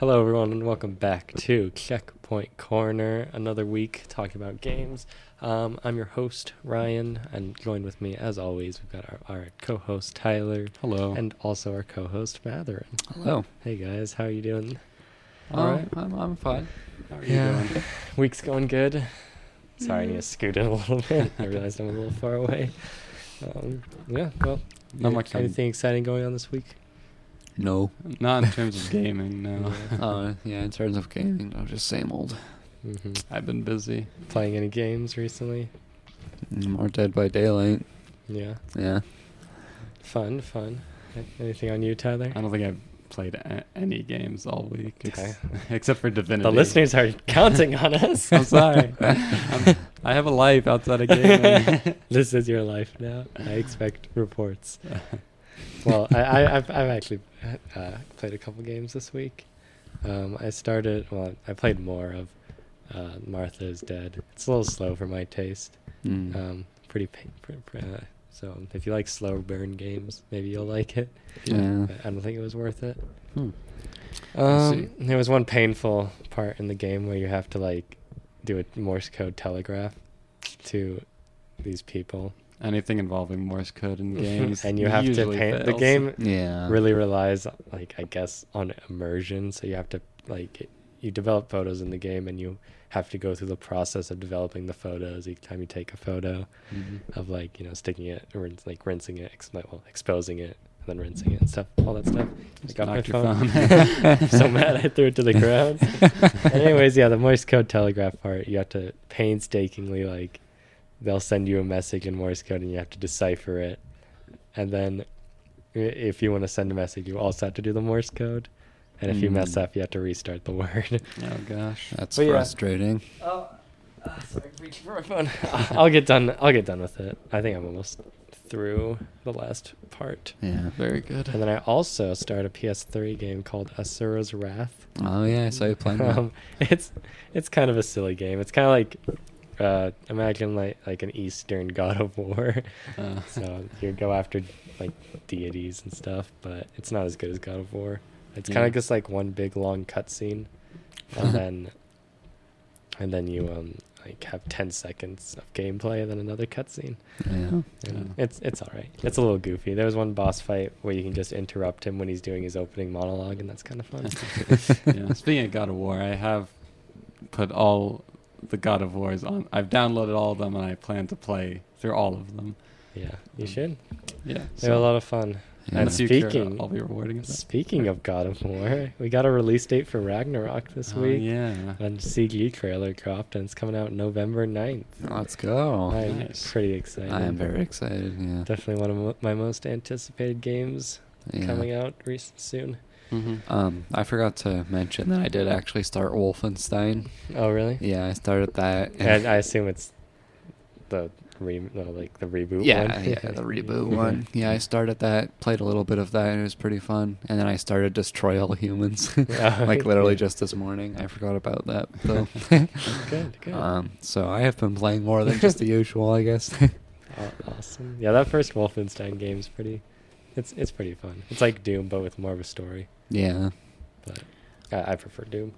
Hello, everyone, and welcome back to Checkpoint Corner. Another week talking about games. Um, I'm your host Ryan, and joined with me, as always, we've got our, our co-host Tyler, Hello. and also our co-host Matherin. Hello. Hey guys, how are you doing? All All right. I'm, I'm fine. How are Yeah. you doing? Week's going good. Sorry, I need to scoot in a little bit. I realized I'm a little far away. Um, yeah, well, Not much. Anything exciting going on this week? No. Not in terms of gaming, no. Yeah. Uh, yeah, in terms of gaming, no, just same old. hmm I've been busy. Playing any games recently? More Dead by Daylight. Yeah, Yeah. fun, fun. Anything on you, Tyler? I don't think I've played a- any games all week, ex- Okay. except for Divinity. The listeners are counting on us. I'm sorry. I'm, I have a life outside of gaming. this is your life now. I expect reports. Well, I, I, I've, I've actually uh, played a couple games this week. Um, I started. Well, I played more of uh, Martha is Dead. It's a little slow for my taste. Mm. Um, pretty. Pa- pr- pr- uh, so if you like slow burn games, maybe you'll like it. yeah. But I don't think it was worth it. Hmm. Um, there was one painful part in the game where you have to like do a Morse code telegraph to these people, Anything involving Morse code in games. and you have to paint. The game Yeah. really relies, like I guess, on immersion. So you have to like you develop photos in the game, and you have to go through the process of developing the photos each time you take a photo Mhm. of like you know sticking it or like rinsing it, ex- well exposing it, and then rinsing it and stuff, all that stuff. I got my phone. phone. I'm so mad I threw it to the ground. Anyways, yeah, the Morse code telegraph part, you have to painstakingly like they'll send you a message in Morse code and you have to decipher it. And then if you want to send a message, you also have to do the Morse code. And if you mess Mm. up, you have to restart the word. Oh gosh. That's But yeah. frustrating. Oh, sorry, reaching for my phone. I'll get done. I'll get done with it. I think I'm almost through the last part. Yeah. Very good. And then I also start a PS3 game called Asura's Wrath. Oh, yeah, I saw you playing that. Um, it's it's kind of a silly game. It's kind of like uh, imagine like like an Eastern God of War. Uh, so you go after like deities and stuff, but it's not as good as God of War. It's kind of just like one big long cutscene, and then and then you um like have ten seconds of gameplay, and then another cutscene. Yeah. Yeah. It's it's all right. It's a little goofy. There was one boss fight where you can just interrupt him when he's doing his opening monologue, and that's kind of fun. yeah. Speaking of God of War, I have put all the God of Wars on. I've downloaded all of them, and I plan to play through all of them. yeah, you Um, should. Yeah. They're a lot of fun. in And future, speaking- I'll be rewarding. Speaking of God of War, we got a release date for Ragnarok this Oh, week. yeah. And CG trailer dropped, and it's coming out November 9th. Let's go. I'm nice. pretty excited. I am very excited. Yeah. Definitely one of my most anticipated games yeah. coming out re- soon. Mm-hmm. Um, I forgot to mention that I did actually start Wolfenstein. Oh, really? Yeah, I started that. And I assume it's the re- no, like the reboot yeah, one. yeah, the reboot one. Yeah, I started that, played a little bit of that, and it was pretty fun. And then I started Destroy All Humans, Oh, like literally just this morning. I forgot about that though. good, good. um, so I have been playing more than just the usual, I guess. Awesome. Yeah, that first Wolfenstein game is pretty. It's it's pretty fun. It's like Doom, but with more of a story. yeah. but I, I prefer Doom.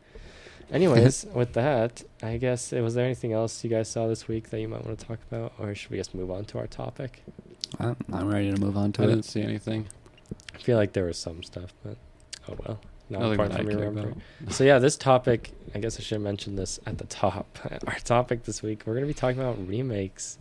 Anyways, with that, I guess, uh, was there anything else you guys saw this week that you might want to talk about, or should we just move on to our topic? I'm, I'm ready to move on to it. I didn't see anything. I feel like there was some stuff, but oh well. Not Nothing that I remember. So yeah, this topic, I guess I should mention this at the top. Our topic this week, we're gonna be talking about remakes,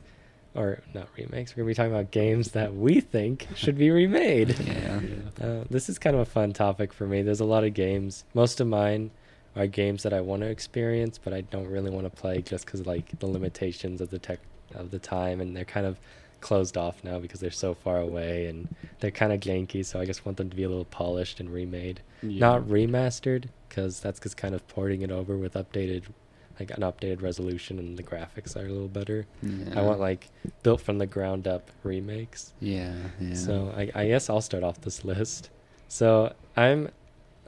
or not remakes. We're gonna be talking about games that we think should be remade. Yeah. Uh, this is kind of a fun topic for me. There's a lot of games. Most of mine are games that I want to experience, but I don't really want to play just because like the limitations of the tech of the time, and they're kind of closed off now because they're so far away and they're kind of janky. So I just want them to be a little polished and remade, Yeah. not remastered, because that's just kind of porting it over with updated, like an updated resolution and the graphics are a little better. yeah. I want like built from the ground up remakes. Yeah. Yeah. So I, I guess I'll start off this list. So I'm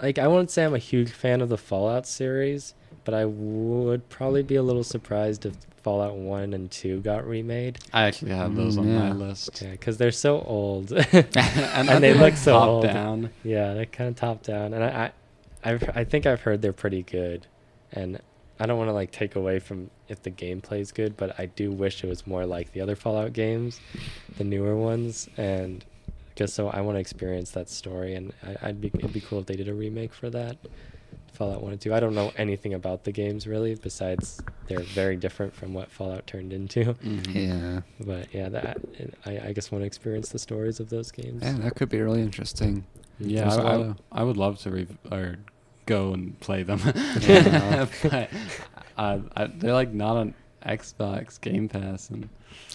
like I won't say I'm a huge fan of the Fallout series, but I would probably be a little surprised if Fallout One and Two got remade. I actually have those Mm, on my list. Yeah, because they're so old. and, And they look so top old. down. yeah, they're kind of top down, and I, I I've I think I've heard they're pretty good, and I don't want to like take away from if the gameplay is good, but I do wish it was more like the other Fallout games, the newer ones, and just so I want to experience that story, and I, I'd be it'd be cool if they did a remake for that. Fallout One and Two. I don't know anything about the games really, besides they're very different from what Fallout turned into. Mhm. Yeah. But yeah, that I, I guess want to experience the stories of those games. Yeah, that could be really interesting. Yeah, There's a I, lot I, I would love to re- or go and play them. Yeah. but uh, I, they're like not on Xbox Game Pass and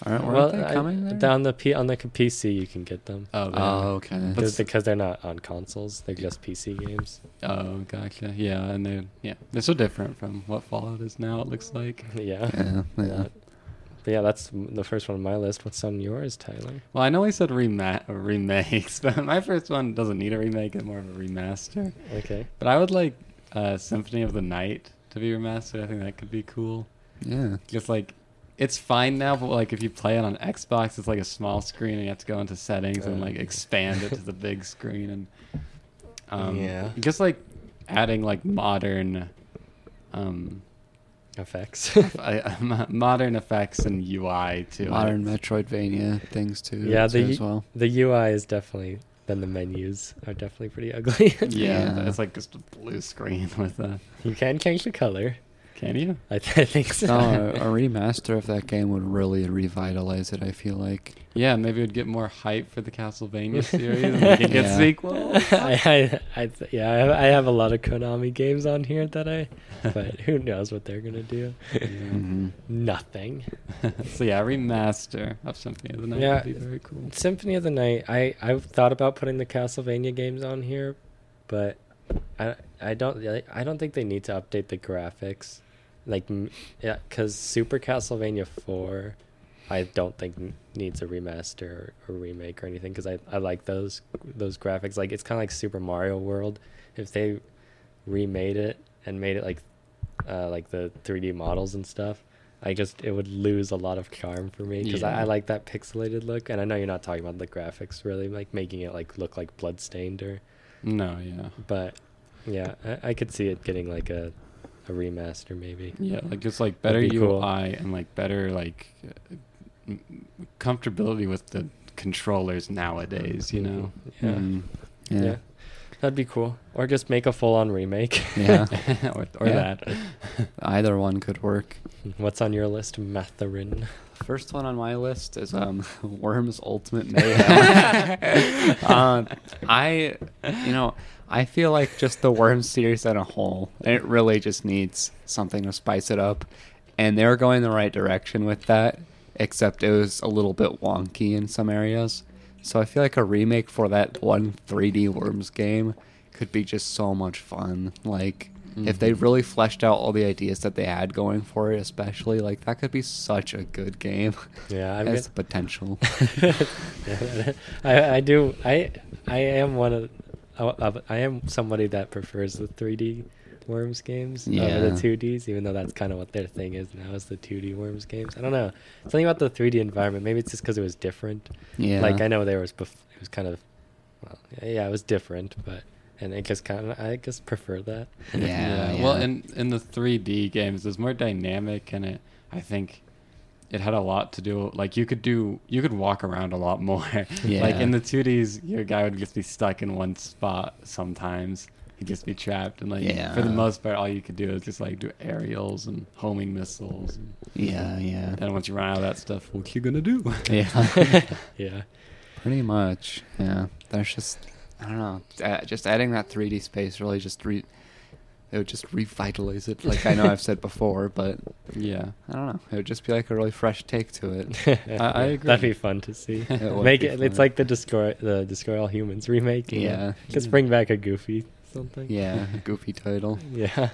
Aren't well, they I- coming there? down the P on the PC you can get them. oh, they Oh, okay. But Just because they're not on consoles, they're just PC games. oh, gotcha. Yeah, and they yeah they're so different from what Fallout is now. It looks like. Yeah. Yeah, yeah. Lot. But yeah, that's the first one on my list. What's on yours, Tyler? Well, I know we said rema- remakes, but my first one doesn't need a remake; it's more of a remaster. Okay. But I would like uh, Symphony of the Night to be remastered. I think that could be cool. Yeah. Just like it's fine now, but like if you play it on Xbox, it's like a small screen, and you have to go into settings and Uh. like expand it to the big screen, and um, Yeah. just like adding like modern, um, Effects. I, uh, modern effects and UI too. Modern it. Metroidvania things too. Yeah, too the- as well. the UI is definitely. Then the menus are definitely pretty ugly. Yeah, Yeah. it's like just a blue screen with a. you can change the color. Can you? I, th- I think so. No, a, a remaster of that game would really revitalize it. I feel like. Yeah, maybe it'd get more hype for the Castlevania series. and we could get Yeah. I, sequels. I, I th- yeah, I have, I have a lot of Konami games on here that I, but who knows what they're gonna do? Mhm. Nothing. so yeah, remaster of Symphony of the Night Yeah. would be very cool. Symphony of the Night. I I've thought about putting the Castlevania games on here, but I I don't I don't think they need to update the graphics, like yeah, because Super Castlevania Four, I don't think needs a remaster or, or remake or anything because I I like those those graphics. Like it's kind of like Super Mario World. If they remade it and made it like uh, like the 3D models and stuff. I just it would lose a lot of charm for me because I, I like that pixelated look, and I know you're not talking about the graphics really, like making it like look like bloodstained or, No, yeah, but yeah, I, I could see it getting like a a remaster maybe. yeah, like just like better be UI cool. and like better like uh, comfortability with the controllers nowadays. You know. Yeah. Mhm. yeah, Yeah. that'd be cool. Or just make a full on remake. Yeah. or or Yeah. that. Either one could work. What's on your list, Mathurin? First one on my list is um, Worms Ultimate Mayhem. um, I, you know, I feel like just the Worms series as a whole, it really just needs something to spice it up, and they were going the right direction with that, except it was a little bit wonky in some areas. So I feel like a remake for that one 3D Worms game could be just so much fun. Like if they Mhm. really fleshed out all the ideas that they had going for it, especially like that could be such a good game. Yeah, has the potential. I I do I I am one of, of I am somebody that prefers the 3D Worms games uh, over Yeah. the 2Ds, even though that's kind of what their thing is now is the 2D Worms games. I don't know something about the 3D environment. Maybe it's just because it was different. Yeah. Like I know there was bef- it was kind of well yeah it was different, but and I guess kind of I guess prefer that. Yeah, Well, yeah. in in the 3D games, it's more dynamic, and it I think it had a lot to do. Like you could do, you could walk around a lot more. like in the 2Ds, your guy would just be stuck in one spot sometimes. He'd just be trapped, and like yeah. for the most part, all you could do is just like do aerials and homing missiles. And yeah, yeah. then once you run out of that stuff, what you gonna do? Yeah. yeah. Pretty much. Yeah. There's just I don't know. Uh, just adding that 3D space really just re it would just revitalize it. Like I know I've said before, but yeah. I don't know. It would just be like a really fresh take to it. I agree. That'd be fun to see. It Make be it. It's like the destroy the destroy all humans remake. you know? Yeah. Just bring back a Goofy something. Yeah, goofy title. Yeah.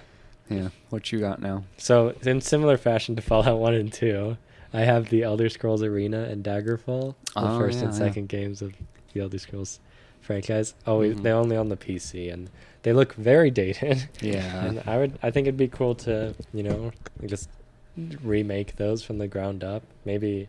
Yeah. What you got now? So in similar fashion to Fallout One and Two, I have the Elder Scrolls Arena and Daggerfall, the Oh, first yeah, and yeah. second games of the Elder Scrolls franchise. Always Mhm. they're only on the PC and they look very dated. Yeah. and I would I think it'd be cool to you know just remake those from the ground up. Maybe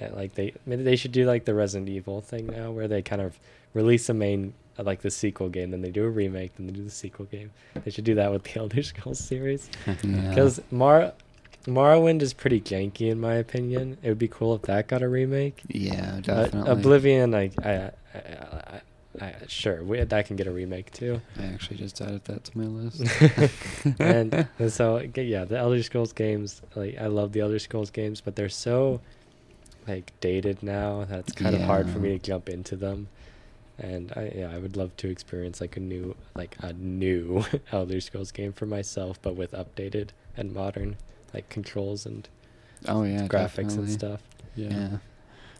uh, like they maybe they should do like the Resident Evil thing now, where they kind of release a main uh, like the sequel game, then they do a remake, then they do the sequel game. They should do that with the Elder Scrolls series Yeah. because Mar Morrowind is pretty janky in my opinion. It would be cool if that got a remake. yeah, Uh, definitely. Oblivion, I, I, I, I, I sure we, that can get a remake too. I actually just added that to my list. and, and so yeah, the Elder Scrolls games, like I love the Elder Scrolls games, but they're so like dated now that it's kind of hard for me to jump into them. And I yeah, I would love to experience like a new like a new Elder Scrolls game for myself, but with updated and modern like controls and oh yeah, graphics and definitely. stuff. Yeah.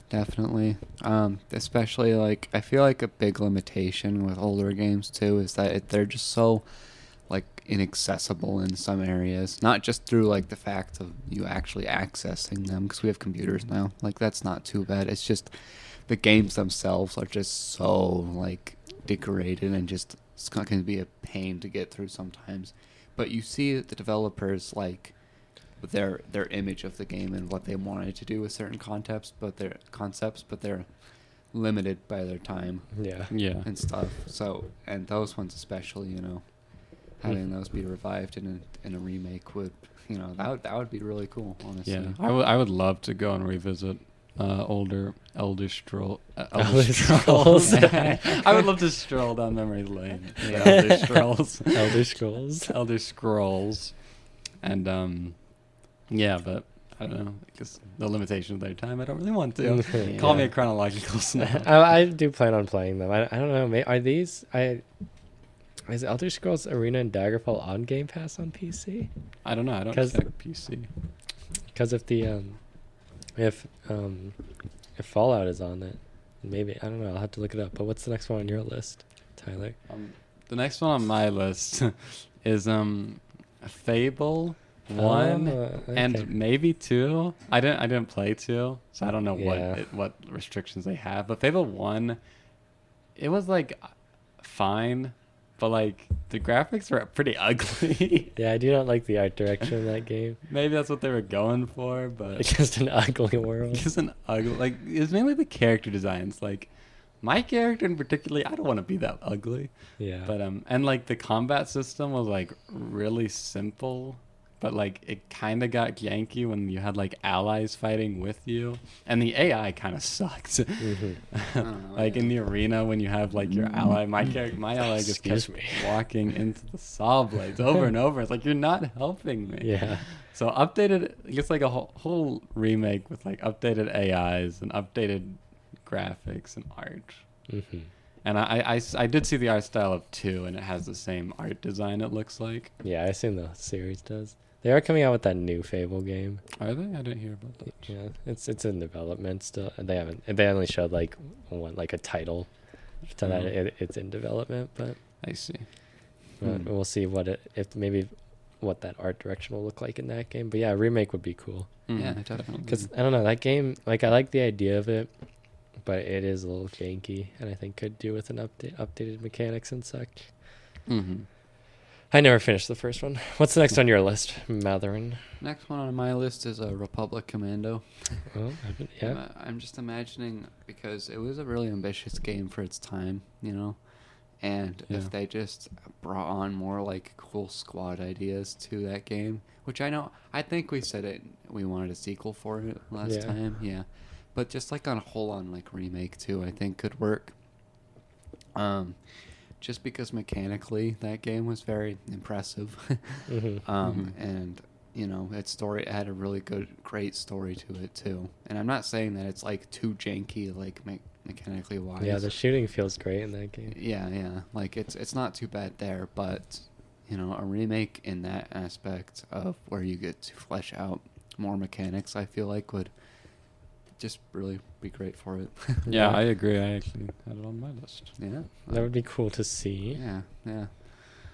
Definitely. Um, especially like I feel like a big limitation with older games too is that it, they're just so like inaccessible in some areas. Not just through like the fact of you actually accessing them because we have computers now. Like that's not too bad. It's just the games themselves are just so like decorated and just it's going to be a pain to get through sometimes. But you see the developers like their their image of the game and what they wanted to do with certain concepts, but their concepts, but they're limited by their time Yeah. Yeah. and stuff. So, and those ones especially, you know, having those be revived in a in a remake would, you know, that would that would be really cool. Honestly, Yeah, I would I would love to go and revisit uh, older Elder Scroll. Uh, Elder Elder Scrolls. Scrolls. I would love to stroll down memory lane. for Yeah. Elder Scrolls. Elder Scrolls. Elder Scrolls, and um, yeah, but I don't know. Because the limitation of their time. I don't really want to. Yeah. Call me a chronological snap. I, I do plan on playing them. I, I don't know. May, are these? I is Elder Scrolls Arena and Daggerfall on Game Pass on PC? I don't know. I don't check PC. Because if the um, if um, if Fallout is on it, maybe I don't know. I'll have to look it up. But what's the next one on your list, Tyler? Um, the next one on my list is um, Fable one. Oh, okay. and maybe two. I didn't I didn't play two, so I don't know what it, what restrictions they have. But Fable one, it was like fine, but like the graphics were pretty ugly. yeah, I do not like the art direction of that game. maybe that's what they were going for, but It's just an ugly world. it's an ugly. Like it's mainly the character designs. Like my character in particular, I don't want to be that ugly. Yeah. But um, and like the combat system was like really simple, but like it kind of got janky when you had like allies fighting with you, and the AI kind of sucked. Mhm. Oh, like in the arena when you have like your ally, my character, my ally just Excuse kept me. walking into the saw blades over and over. It's like you're not helping me. Yeah. So updated, it's like a whole, whole remake with like updated AIs and updated graphics and art. hmm And I did see the art style of two, and it has the same art design. It looks like. Yeah, I assume the series does. They are coming out with that new Fable game. Are they? I didn't hear about that. Yeah, it's it's in development still. They haven't. They only showed like one like a title, so that Mhm. it, it's in development. But, I see. but Hmm. we'll see what it if maybe what that art direction will look like in that game. But yeah, a remake would be cool. Yeah, Mhm. definitely. Because I don't know that game. Like I like the idea of it, but it is a little janky, and I think could do with an update updated mechanics and such. Mhm. I never finished the first one. What's the next on your list, Matherin? Next one on my list is a Republic Commando. Oh, yeah. I'm, uh, I'm just imagining because it was a really ambitious game for its time, you know, and Yeah. if they just brought on more like cool squad ideas to that game, which I know I think we said it we wanted a sequel for it last Yeah. time, yeah, but just like on a whole on like remake too, I think could work. Um, just because mechanically that game was very impressive. Mhm. um, Mhm. and you know its story it had a really good great story to it too and i'm not saying that it's like too janky like me- mechanically wise Yeah, the shooting feels great in that game. yeah yeah like it's it's not too bad there but you know a remake in that aspect of where you get to flesh out more mechanics i feel like would just really be great for it Yeah, Yeah. I agree. I actually had it on my list. yeah That would be cool to see. yeah yeah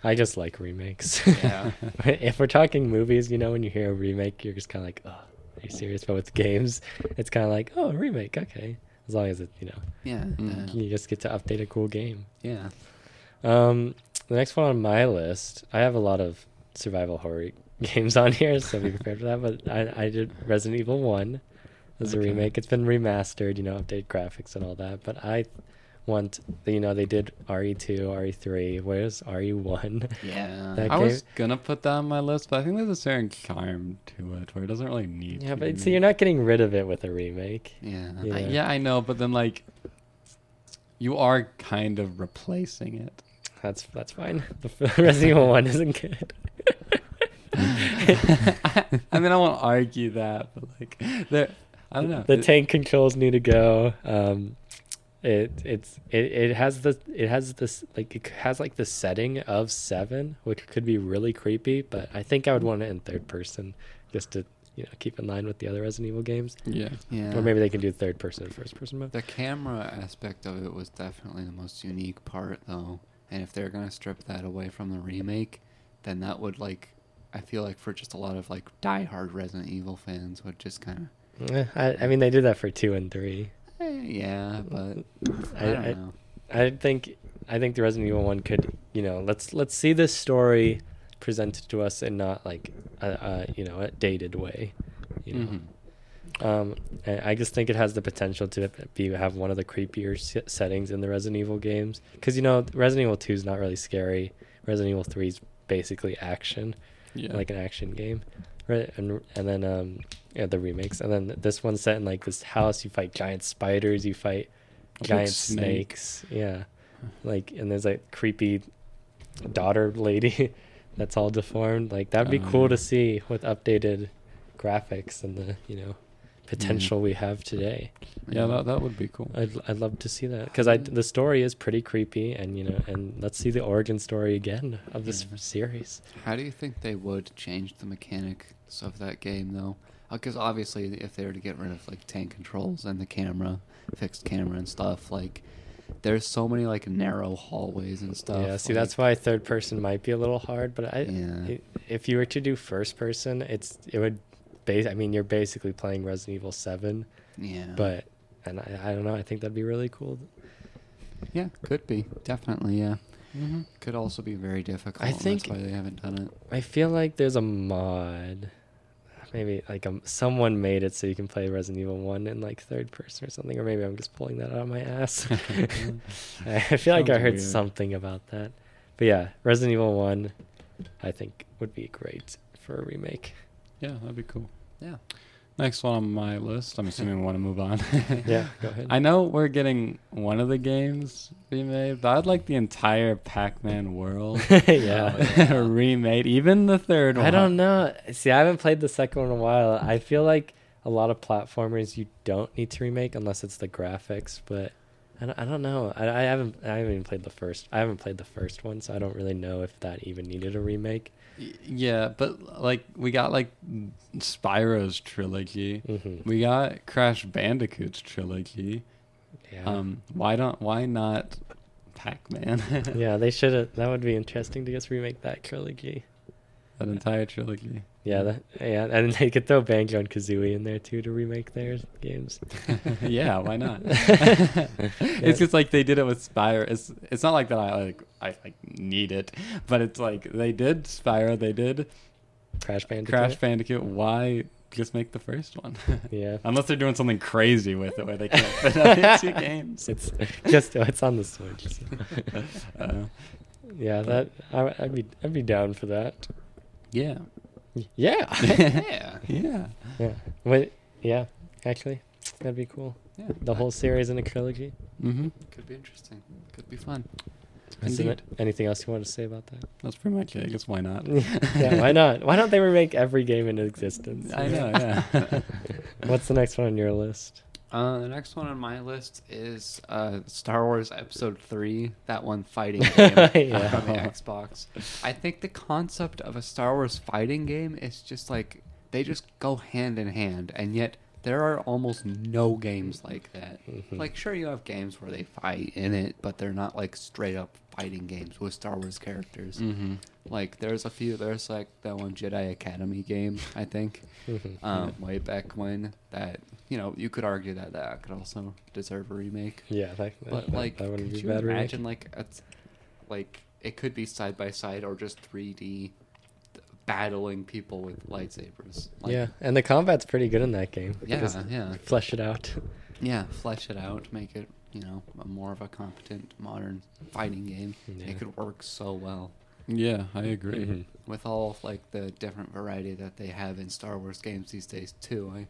I just like remakes. Yeah. if we're talking movies, you know, when you hear a remake, you're just kind of like, oh, are you serious? But with games, it's kind of like, oh, a remake, okay. As long as it, you know, yeah Mm. you just get to update a cool game. yeah Um, the next one on my list, I have a lot of survival horror games on here, so be prepared for that. But I, I did Resident Evil One as a remake. It's been remastered, you know, updated graphics and all that. But I want you know they did RE2, RE3. Where's RE1? Yeah. That I game- was gonna put that on my list, but I think there's a certain charm to it where it doesn't really need. Yeah, to but be so you're not getting rid of it with a remake. yeah. Yeah. I- yeah, I know, but then like, you are kind of replacing it. That's that's fine. The Resident Evil One isn't good. I mean, I won't argue that, but like, there, I don't know. The It- tank controls need to go. Um, it it's it, it has the it has this like it has like the setting of seven, which could be really creepy. But I think I would want it in third person, just to you know keep in line with the other Resident Evil games. yeah. Yeah. Or maybe they can do third person and first person mode. The camera aspect of it was definitely the most unique part, though. And if they're gonna strip that away from the remake, then that would like, I feel like for just a lot of like diehard Resident Evil fans would just kind Eh, I, I mean, they did that for two and three. eh, yeah, but I, I- don't know. I think I think the Resident Evil one could you know let's let's see this story presented to us in not like a, a you know a dated way, you know. Mhm. Um, I just think it has the potential to be have one of the creepier settings in the Resident Evil games because you know Resident Evil Two is not really scary. Resident Evil Three is basically action, Yeah. like an action game, right? And and then um yeah the remakes and then this one's set in like this house. You fight giant spiders. You fight Big giant snake. snakes. Yeah, like and there's like creepy daughter lady that's all deformed. Like that'd be Oh, cool to see with updated graphics and the you know potential mm. we have today. yeah, that that would be cool. I'd I'd love to see that because I mm. the story is pretty creepy and you know and let's see the origin story again of this Yeah. series. How do you think they would change the mechanics of that game, though? Because obviously, if they were to get rid of like tank controls and the camera, fixed camera and stuff, like there's so many like narrow hallways and stuff. yeah, see like- that's why third person might be a little hard, but I Yeah. if you were to do first person, it's it would base. I mean, you're basically playing Resident Evil Seven, Yeah. but and I, I don't know. I think that'd be really cool. yeah, could be definitely. Yeah, Mm-hmm. could also be very difficult. I think- that's why they haven't done it. I feel like there's a mod. Maybe like um, someone made it so you can play Resident Evil One in like third person or something, or maybe I'm just pulling that out of my ass. I feel like I heard weird. something about that, but yeah, Resident Evil One, I think would be great for a remake. Yeah, that'd be cool. Yeah. Next one on my list. I'm assuming we want to move on. Yeah, go ahead. I know we're getting one of the games remade, but I'd like the entire Pac-Man world yeah. remade, even the third one. I don't know. See, I haven't played the second one in a while. I feel like a lot of platformers you don't need to remake unless it's the graphics, but I don't, I don't know. I, I haven't I haven't even played the first. I haven't played the first one, so I don't really know if that even needed a remake. Yeah, but like we got like Spyro's trilogy. hmm We got Crash Bandicoot's trilogy. Yeah. Um, why don't why not Pac-Man? yeah, they should have. That would be interesting to just remake that trilogy. that entire trilogy. Yeah, that, yeah, and they could throw Banjo and Kazooie in there too to remake their games. yeah, why not? Yeah. It's just like they did it with Spyro. It's it's not like that. I like I like need it, but it's like they did Spyro. They did Crash Bandicoot. Crash Bandicoot. Why just make the first one? Yeah. Unless they're doing something crazy with it where they can't fit other two games. It's just it's on the Switch. so. Uh, Yeah, that I, I'd be I'd be down for that. yeah. Yeah. yeah. Yeah. yeah. Wait, yeah. Actually, that'd be cool. Yeah. The whole series in a trilogy. Mm-hmm. Could be interesting. Could be fun. Isn't Indeed. it? Anything else you want to say about that? That's pretty much it. I guess why not? yeah. Why not? Why don't they remake every game in existence? I know. Yeah. What's the next one on your list? Uh, the next one on my list is uh, Star Wars Episode Three. That one fighting game Yeah. from the Xbox. I think the concept of a Star Wars fighting game is just like they just go hand in hand, and yet there are almost no games like that. Mhm. Like, sure, you have games where they fight in it, but they're not like straight up fighting games with Star Wars characters. mm-hmm. Like, there's a few. There's like that one Jedi Academy game, I think Mhm. um, way back when that you know you could argue that that could also deserve a remake yeah, that, but that, like that wouldn't could be you bad. remake. imagine like it's like it could be side by side or just 3d battling people with lightsabers like, yeah, and the combat's pretty good in that game. yeah yeah flesh it out. yeah flesh it out make it you know, a more of a competent modern fighting game, Yeah. it could work so well Yeah, I agree. Mhm. with all like the different variety that they have in Star Wars games these days too. I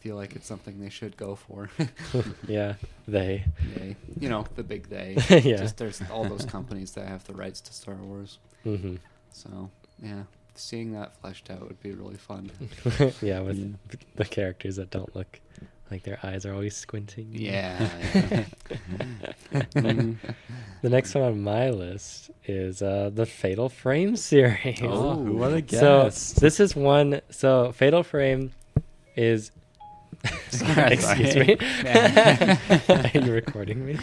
feel like it's something they should go for. yeah, they. they, you know, the big they. Yeah. Just there's all those companies that have the rights to Star Wars. hmm So yeah, seeing that fleshed out would be really fun. yeah, with Yeah. the characters that don't look like their eyes are always squinting. Yeah. yeah. The next one on my list is uh, the Fatal Frame series. Oh, who would have So this is one. So Fatal Frame is. Sorry, Excuse me. Are you recording me?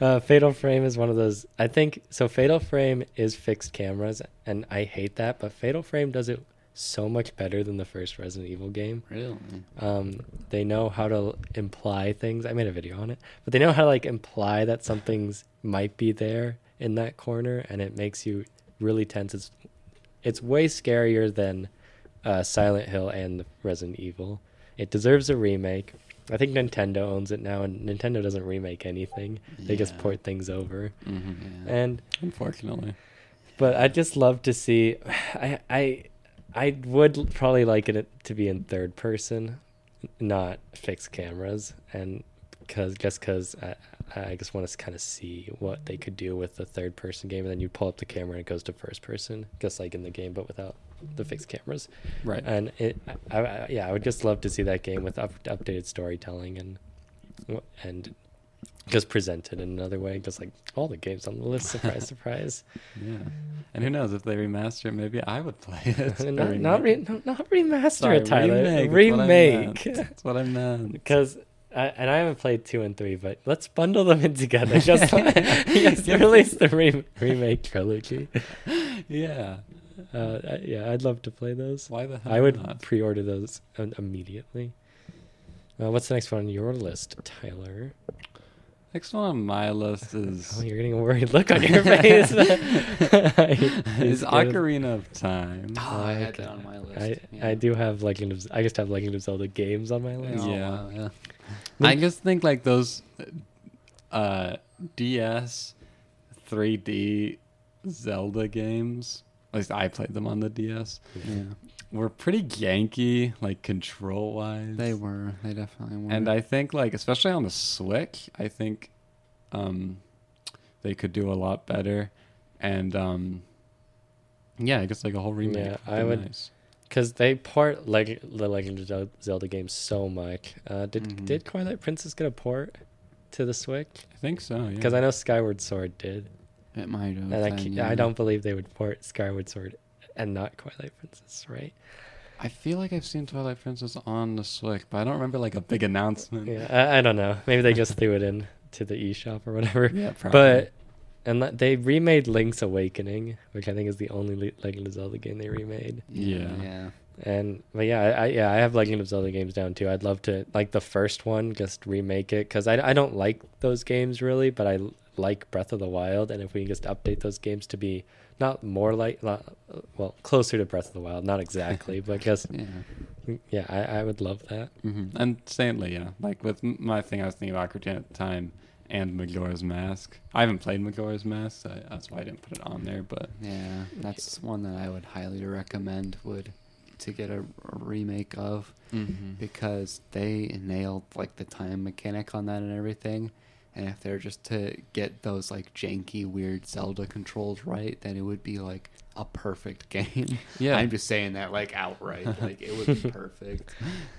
Uh, Fatal Frame is one of those. I think so. Fatal Frame is fixed cameras, and I hate that. But Fatal Frame does it so much better than the first Resident Evil game. really? Um, they know how to imply things. I made a video on it, but they know how to like imply that something's might be there in that corner, and it makes you really tense. It's it's way scarier than uh, Silent Hill and Resident Evil. It deserves a remake. I think Nintendo owns it now, and Nintendo doesn't remake anything. They just port things over. Mhm. Yeah. And Unfortunately. but I'd just love to see. I I I would probably like it to be in third person, not fixed cameras, and because just because I I just want to kind of see what they could do with the third person game, and then you pull up the camera and it goes to first person, just like in the game, but without the fixed cameras. Right. And it, I, I, yeah, I would just love to see that game with up, updated storytelling and and just presented in another way, just like all the games on the list. Surprise, surprise. yeah. And who knows if they remaster it, maybe I would play it. Not, not, re, no, not remaster Sorry, it, Tyler. Remake. Remake. That's what I meant. Because, I, and I haven't played two and three, but let's bundle them in together. Just, just release the re- remake trilogy. yeah. Uh, yeah, I'd love to play those. Why the hell I would not? pre-order those immediately. Uh, what's the next one on your list, Tyler? Next one on my list is Oh, you're getting a worried look on your face. is He's. Ocarina of Time. Oh, I had that on my list. I, yeah. I do have Legend of. I just have Legend of Zelda games on my list. Oh, Yeah. wow, yeah. I just think like those uh DS 3D Zelda games, at least I played them on the DS, Yeah. Were pretty janky, like control wise. They were. They definitely were. And I think like especially on the Switch, I think um they could do a lot better. And um yeah, I guess like a whole remake. Yeah, be I would- nice. Because they port Leg- the Legend of Zelda games so much. Uh, did Mhm. did Twilight Princess get a port to the Switch? I think so. Yeah. Because I know Skyward Sword did, it might have. and I, been, ca- yeah. I don't believe they would port Skyward Sword and not Twilight Princess, right? I feel like I've seen Twilight Princess on the Switch, but I don't remember like a big announcement. Yeah, I, I don't know. Maybe they just threw it in to the eShop or whatever. Yeah, probably. But and le- they remade Link's Awakening, which I think is the only Le- Legend of Zelda game they remade. Yeah. Yeah. And but yeah, I, I yeah I have Legend of Zelda games down too. I'd love to like the first one just remake it because I, I don't like those games really, but I like Breath of the Wild, and if we can just update those games to be not more like not, well closer to Breath of the Wild, not exactly, but just Yeah. yeah, I, I would love that. hmm And Saintly, yeah. Like with my thing, I was thinking about Ocarina at the time and Majora's Mask. I haven't played Majora's Mask, so that's why I didn't put it on there. But Yeah. That's one that I would highly recommend would to get a, a remake of because they nailed like the time mechanic on that and everything. And if they're just to get those like janky, weird Zelda controls right, then it would be like a perfect game. Yeah. I'm just saying that like outright. Like it would be perfect.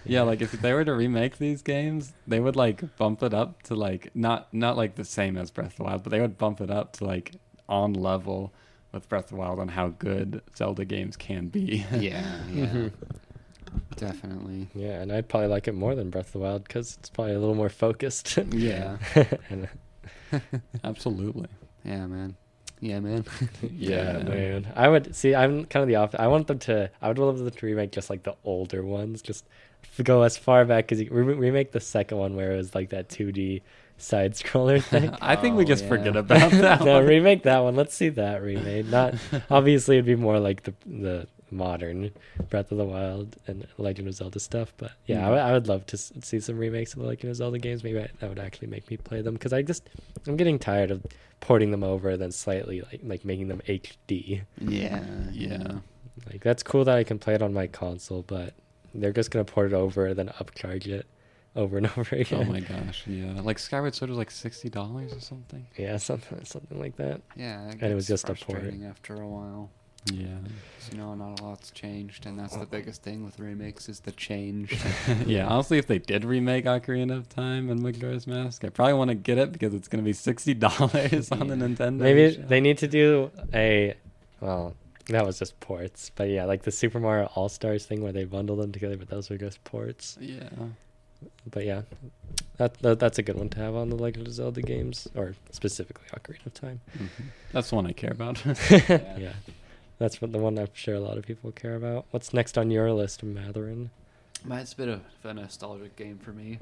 yeah, like if they were to remake these games, they would like bump it up to like not not like the same as Breath of the Wild, but they would bump it up to like on level with Breath of the Wild on how good Zelda games can be. Yeah, yeah. Definitely. Yeah, and I'd probably like it more than Breath of the Wild because it's probably a little more focused. yeah, and, uh, absolutely. Yeah, man. Yeah, man. yeah, Yeah. man. I would see. I'm kind of the opposite. I want them to. I would love them to remake just like the older ones. Just go as far back as you re- remake the second one where it was like that 2D side scroller thing. I think we Oh, just yeah. forget about that. no, one. remake that one. Let's see that remade. Not obviously it'd be more like the the modern Breath of the Wild and Legend of Zelda stuff. But yeah, I Mm. would- I would love to s- see some remakes of the Legend of Zelda games. Maybe I, that would actually make me play them because I just I'm getting tired of porting them over then slightly like like making them HD. Yeah, Yeah. Like that's cool that I can play it on my console, but they're just gonna port it over and then upcharge it over and over again. Oh my gosh. Yeah. Like Skyward Sword was like sixty dollars or something. Yeah, something something like that. Yeah, And it was just a port. after a while. Yeah. 'Cause, You know, not a lot's changed, and that's the biggest thing with remakes is the change. yeah, honestly, if they did remake Ocarina of Time and Majora's Mask, I probably want to get it because it's going to be sixty dollars on the Nintendo. Maybe shop. they need to do a well, that was just ports. But yeah, like the Super Mario All Stars thing where they bundle them together, but those were just ports. Yeah. But yeah, that, that that's a good one to have on the Legend of Zelda games, or specifically Ocarina of Time. Mhm. That's the one I care about. yeah. That's what the one I'm sure a lot of people care about. What's next on your list, Matherin? Mine's a bit of a nostalgic game for me.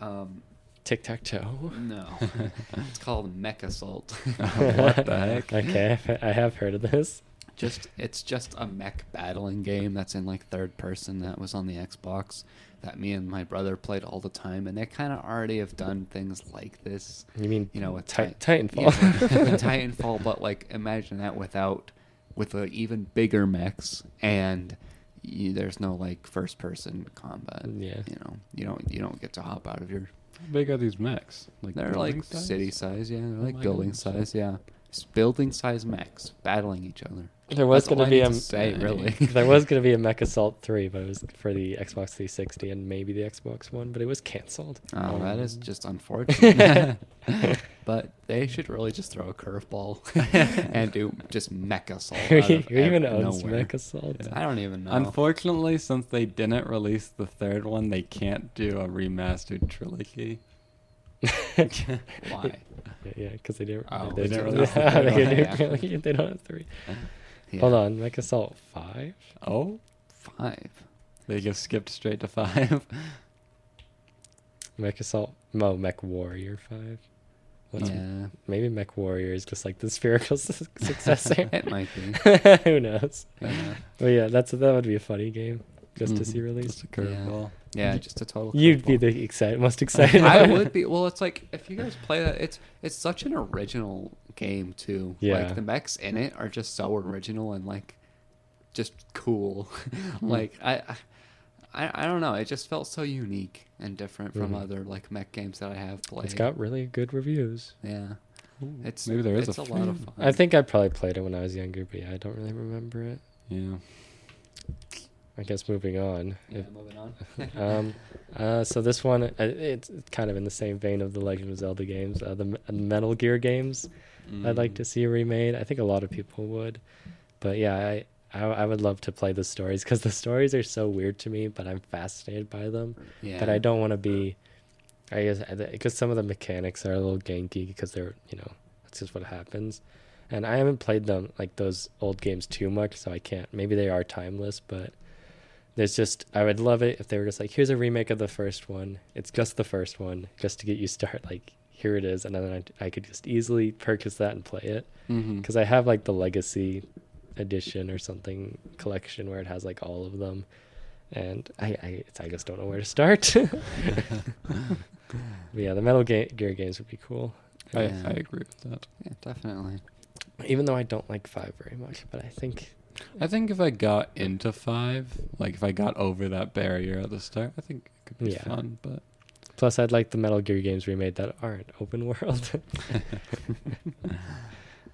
Um, Tic Tac Toe. no, it's called Mech Assault. what the heck? okay, I have heard of this. just it's just a mech battling game that's in like third person that was on the Xbox that me and my brother played all the time, and they kind of already have done things like this. You mean You know, with Ti- Ti- Titanfall? Yeah, Titanfall, but like imagine that without with an even bigger mechs and you, there's no like first person combat. Yeah. you know, you don't you don't get to hop out of your. How big are these mechs? Like They're like size? city size, yeah. They're Oh like building goodness. size, yeah. It's building size mechs battling each other. There was going to be a to say, really. there was going to be a Mech Assault 3, but it was for the Xbox 360 and maybe the Xbox One, but it was canceled. Oh, that is Um, just unfortunate. but they should really just throw a curveball and do just mech assault. Who out even ev- owns nowhere. Mech Assault? Yeah. I don't even know. Unfortunately, since they didn't release the third one, they can't do a remastered trilogy. Why? Yeah, yeah, because they didn't. Oh, they, they didn't didn't release release the they, didn't yeah. really- they don't have three. Yeah. Hold on, make Mech Assault 5? Oh, Five. they just skipped straight to five. Mech Assault. No, Mech Warrior 5. What's yeah. Maybe Mech Warrior is just like the spherical su- successor. It might be. Who knows? Yeah. But yeah, that's that would be a funny game just to Mhm. see released. Just a curveball. Yeah, just a total. You'd be the excited, most excited. I would be. Well, it's like if you guys play that, it's it's such an original game too. Yeah. Like the mechs in it are just so original and like just cool. like I, I I don't know. It just felt so unique and different from Mhm. other like mech games that I have played. It's got really good reviews. yeah. It's Maybe there is it's a a, lot of fun. I think I probably played it when I was younger, but yeah, I don't really remember it. Yeah. I guess moving on. Yeah, If- moving on. um, uh, so this one, uh, it's it's kind of in the same vein of the Legend of Zelda games, uh, the M- Metal Gear games. I'd like to Mm. see remade. I think a lot of people would, but yeah, I I, I would love to play the stories because the stories are so weird to me, but I'm fascinated by them. yeah. But I don't want to be. I guess because some of the mechanics are a little ganky because they're you know that's just what happens, and I haven't played them like those old games too much, so I can't. Maybe they are timeless, but there's just I would love it if they were just like here's a remake of the first one. It's just the first one, just to get you start like here it is, and then I, I could just easily purchase that and play it mm-hmm. because I have like the legacy edition or something collection where it has like all of them, and I I, it's, I just don't know where to start. But yeah, the Metal Ga- Gear games would be cool. I, Yeah. I agree with that. Yeah, definitely. Even though I don't like five very much, but I think I think if I got into five, like if I got over that barrier at the start, I think it could be Yeah. fun. But plus I'd like the Metal Gear games remade that aren't open world.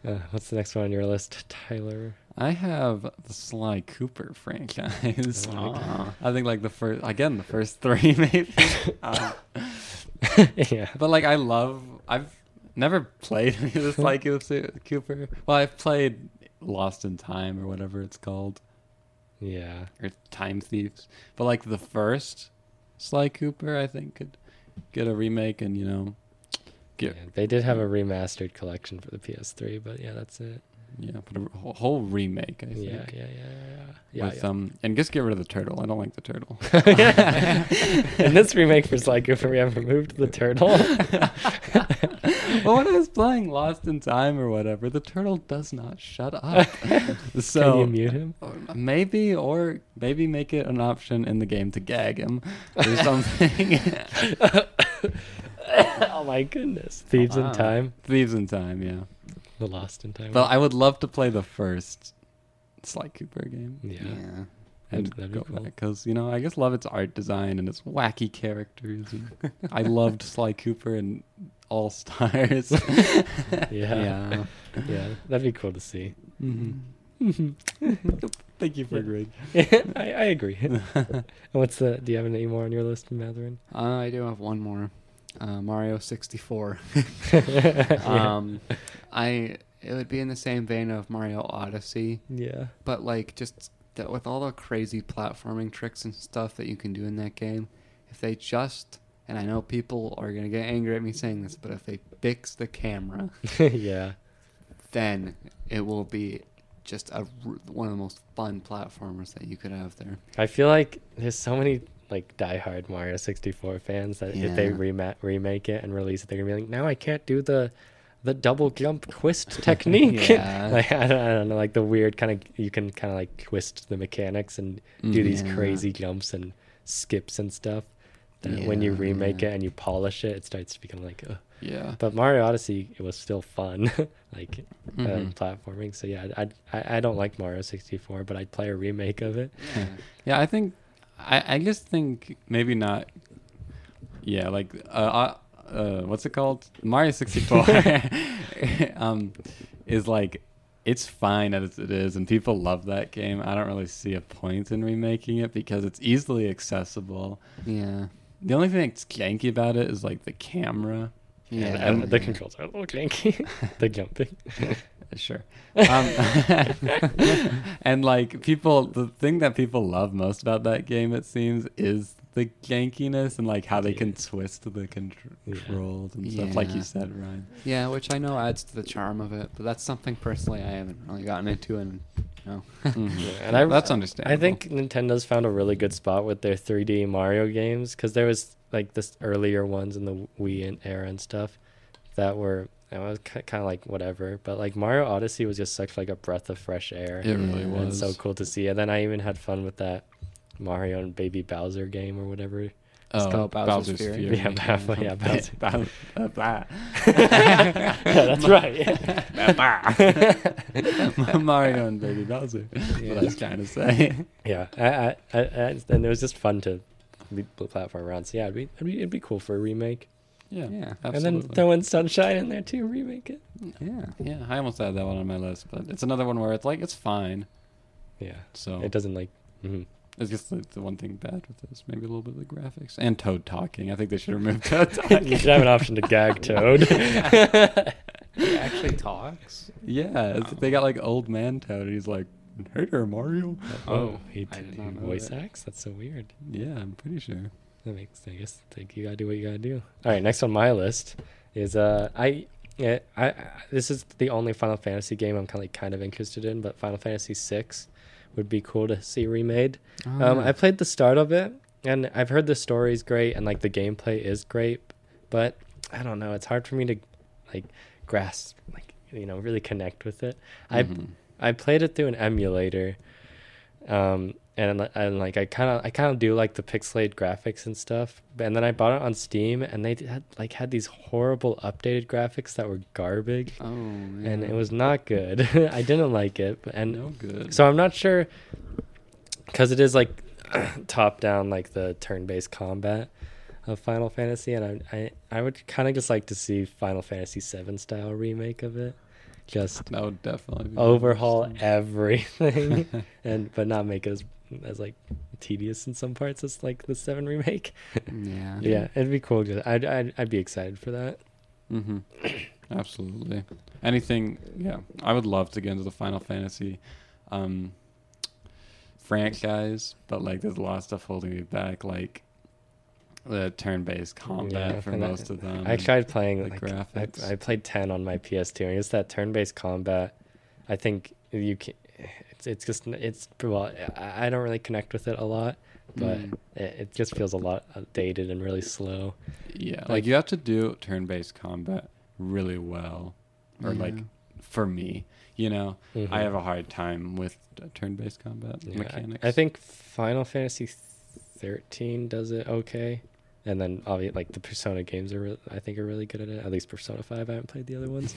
uh, what's the next one on your list, Tyler? I have the Sly Cooper franchise. Oh, I think like the first again the first three maybe. um, yeah, but like I love I've never played any of the Sly. Cooper. Well, I've played Lost in Time or whatever it's called, yeah. or Time Thieves. But like the first Sly Cooper, I think could get a remake and you know get Yeah, They did have a remastered collection for the PS3, but yeah, that's it. yeah, but a whole- whole remake. I think. Yeah, yeah, yeah, yeah, yeah. With yeah. um, and just get rid of the turtle. I don't like the turtle. In this remake for Cooper, we have removed the turtle. but when I was playing Lost in Time or whatever, the turtle does not shut up. so Can you mute him? Oh, maybe, or maybe make it an option in the game to gag him or something. oh my goodness. Thieves Wow. in ah. Time. Thieves in Time, yeah. The Lost in Time. But I would love to play the first Sly Cooper game. yeah. Yeah. And That'd- that'd be go cool. because you know I just love its art design and its wacky characters. And I loved Sly Cooper and All Stars. Yeah. Yeah. Yeah. That'd be cool to see. Mhm. Thank you for Yeah. agreeing. I, I agree. And What's the? Do you have any more on your list, Matherin? Uh, I do have one more. Uh, Mario 64. yeah. um, I it would be in the same vein of Mario Odyssey, yeah. but like just that with all the crazy platforming tricks and stuff that you can do in that game, if they just and I know people are gonna get angry at me saying this, but if they fix the camera, yeah. then it will be just a one of the most fun platformers that you could have there. I feel like there's so many like diehard Mario 64 fans that if they Yeah. rema- remake it and release it, they're gonna be like, now I can't do the the double jump twist technique. Yeah. like I don't, I don't know, like the weird kind of you can kind of like twist the mechanics and do these crazy jumps and skips and stuff. That when you remake yeah. it and you polish it, it starts to become like. Ugh. Yeah. But Mario Odyssey, it was still fun, like uh, Mhm. platforming. So yeah, I, I I don't like Mario 64, but I'd play a remake of it. Yeah. Yeah, I think I I just think maybe not. Yeah, like uh, uh, what's it called? Mario sixty four. um, is like it's fine as it is, and people love that game. I don't really see a point in remaking it because it's easily accessible. Yeah. The only thing that's janky about it is like the camera. Yeah. and the controls are a little janky. the jumping. Sure. Um, and like people, the thing that people love most about that game, it seems, is the jankiness and like how they can twist the contr- Yeah. controls and stuff, like you said, Ryan. Yeah, which I know adds to the charm of it, but that's something personally I haven't really gotten into, and you know, Mhm. Yeah, and I, That's understandable. I think Nintendo's found a really good spot with their 3D Mario games because there was like this earlier ones in the Wii and era and stuff that were it was kind of like whatever, but like Mario Odyssey was just such like a breath of fresh air. it really Yeah. and was so cool to see. And then I even had fun with that Mario and Baby Bowser game or whatever. Oh, called Bowser's Fury. Yeah, Bow- yeah, Bowser. Bow- uh, blah. yeah, that's right. Mario and Baby Bowser. That's what I was trying to say. Yeah, I, I, I, I, and it was just fun to be platform around. So yeah, it'd be, it'd be, it'd be cool for a remake. Yeah, Yeah. And then throw in Sunshine in there too, remake it. yeah, yeah, I almost had that one on my list, but it's another one where it's like it's fine. Yeah, So it doesn't like. mhm. It's just like the one thing bad with this, maybe a little bit of the graphics and Toad talking. I think they should remove Toad talking. you should have an option to gag Toad. he actually talks. yeah, it's- they got like old man Toad. And he's like, "Hey there, Mario." oh, he, I did he know voice that. acts. That's so weird. Yeah, I'm pretty sure. That makes. I guess like you gotta do what you gotta do. All right, next on my list is uh I. Yeah, I, I this is the only Final Fantasy game I'm kind of like kind of interested in, but Final Fantasy VI would be cool to see remade. Oh, Um, I played the start of it, and I've heard the story is great, and like the gameplay is great, but I don't know. It's hard for me to like grasp, like you know, really connect with it. Mhm. I I played it through an emulator, um, and and like I kind of I kind of do like the pixelated graphics and stuff. And then I bought it on Steam, and they had like had these horrible updated graphics that were garbage, Oh man. and it was not good. I didn't like it, and no good. so I'm not sure because it is like top down, like the turn-based combat of Final Fantasy, and I I, I would kind of just like to see Final Fantasy VII style remake of it, just that would definitely be overhaul everything, and but not make it as as like tedious in some parts as like the Seven remake. Yeah. yeah, it'd be cool. Just, I'd, I'd I'd be excited for that. Mm-hmm. Absolutely. Anything, yeah. I would love to get into the Final Fantasy um, franchise, but like there's a lot of stuff holding me back, like the turn-based combat Yeah, for and I- most of them. I tried playing the like graphics. I, I played ten on my PS2, and it's that turn-based combat. I think you can. It's it's just it's well. I, I don't really connect with it a lot, but Mm. it, it just feels a lot dated and really slow. Yeah, Like- like you have to do turn-based combat really well, or like for me, you know, Mhm. I have a hard time with uh, turn-based combat Yeah, I- mechanics. I think Final Fantasy 13 does it okay. And then obviously like the Persona games are re- I think are really good at it. At least Persona 5 I haven't played the other ones.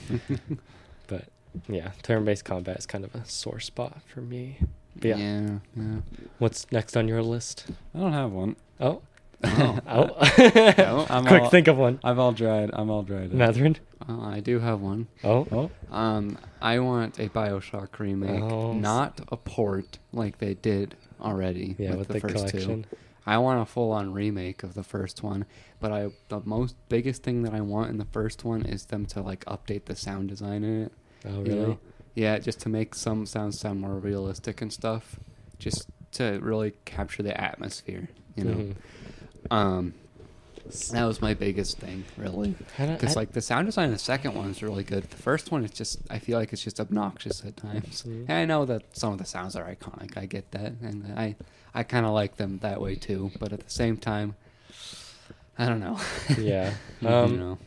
but yeah, turn-based combat is kind of a sore spot for me. But yeah. yeah, yeah. What's next on your list? I don't have one. Oh. Oh. oh. I'm Quick all- think of one. I've all dried. I'm all dried. out. Matherin? Uh, I do have one. Oh. Oh, Um, I want a Bioshock remake, Oh, not a port like they did already Yeah, with, with, the, the, first collection. two. I want a full-on remake of the first one, but I the most biggest thing that I want in the first one is them to like update the sound design in it. Oh, you really? know? Yeah, just to make some sounds sound more realistic and stuff, just to really capture the atmosphere. You know, Mhm. um, that was my biggest thing, really. Because like the sound design in the second one is really good. The first one is just I feel like it's just obnoxious at times. Mhm. And I know that some of the sounds are iconic. I get that, and I I kind of like them that way too. But at the same time, I don't know. yeah. you Um, know.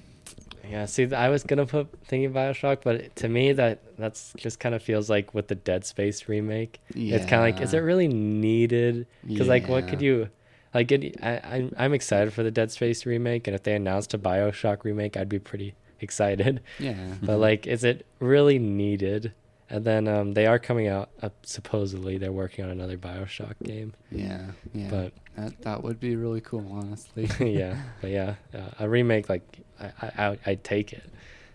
Yeah, see, I was gonna put thinking Bioshock, but to me that that's just kind of feels like with the Dead Space remake. It's kind of like, is it really needed? Because like, what could you, like, it, I, I'm I'm excited for the Dead Space remake, and if they announced a Bioshock remake, I'd be pretty excited. Yeah. But like, is it really needed? And then um, they are coming out. Uh, supposedly, they're working on another Bioshock game. Yeah. Yeah. But that that would be really cool, honestly. yeah, but yeah, uh, a remake like I I I'd take it.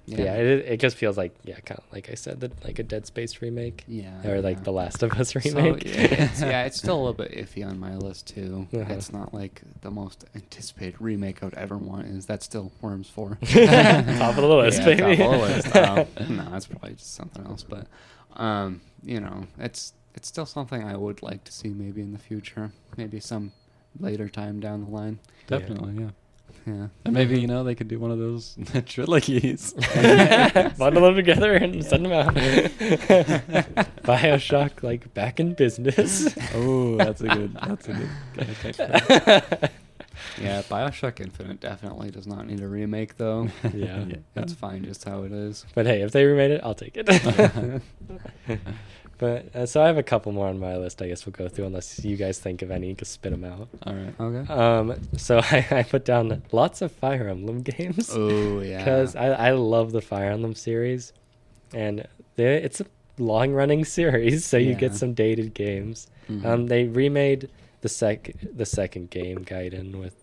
But Yeah, it it just feels like yeah, kind of like I said, that like a Dead Space remake, Yeah. or like yeah. the Last of Us So, remake. yeah, it's, yeah, it's still a little bit iffy on my list too. Uh-huh. It's not like the most anticipated remake I would ever want. Is that still Worms Four? Top of the list, yeah, baby. Top of the list. Um, no, that's probably just something else. But um, you know, it's it's still something I would like to see maybe in the future, maybe some later time down the line. definitely, yeah. Yeah. And maybe you know they could do one of those trilogies. Bundle them together and send them out. Bioshock, like back in business. oh, that's a good. That's a good. good catchphrase. Yeah, Bioshock Infinite definitely does not need a remake though. Yeah. That's fine just how it is. But hey, if they remade it, I'll take it. But uh, so I have a couple more on my list. I guess we'll go through unless you guys think of any. You can spit them out. All right. Okay. Um, so I, I put down lots of Fire Emblem games. Oh yeah. because I, I love the Fire Emblem series, and they it's a long running series, so you get some dated games. Mhm. Um, they remade the sec the second game, Gaiden, with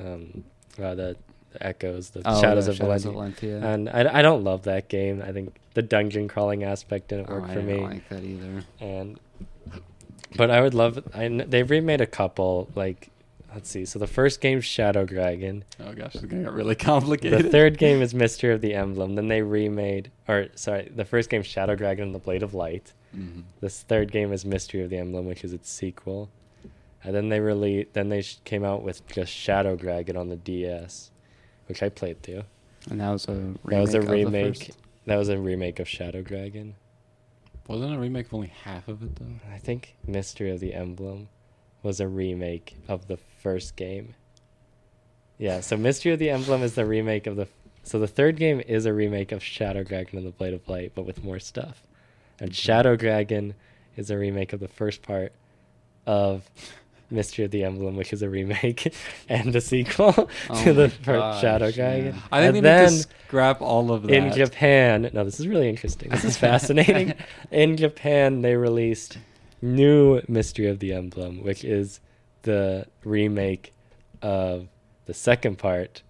um, uh, the, the echoes, the Oh, Shadows of Shadows Valentia. of. And I, I don't love that game. I think the dungeon crawling aspect didn't work Oh, me. I don't like that either. And but I would love. I they've remade a couple. Like let's see. So the first game's Shadow Dragon. Oh gosh, it's gonna get really complicated. The third game is Mystery of the Emblem. Then they remade, or sorry, the first game Shadow Dragon and the Blade of Light. Mhm. This third game is Mystery of the Emblem, which is its sequel. And then they really, then they sh- came out with just Shadow Dragon on the DS, which I played through. And that was a remake That was a of the remake. first? That was a remake of Shadow Dragon. Wasn't a remake of only half of it though? I think Mystery of the Emblem was a remake of the first game. Yeah, so Mystery of the Emblem is the remake of the. So the third game is a remake of Shadow Dragon and the Blade of Light, but with more stuff. And mm-hmm. Shadow Dragon is a remake of the first part of Mystery of the Emblem, which is a remake and a sequel Oh to the gosh, Shadow Guy. yeah. I think and they then need to scrap all of that. in Japan, no, this is really interesting. This is fascinating. in Japan, they released new Mystery of the Emblem, which is the remake of the second part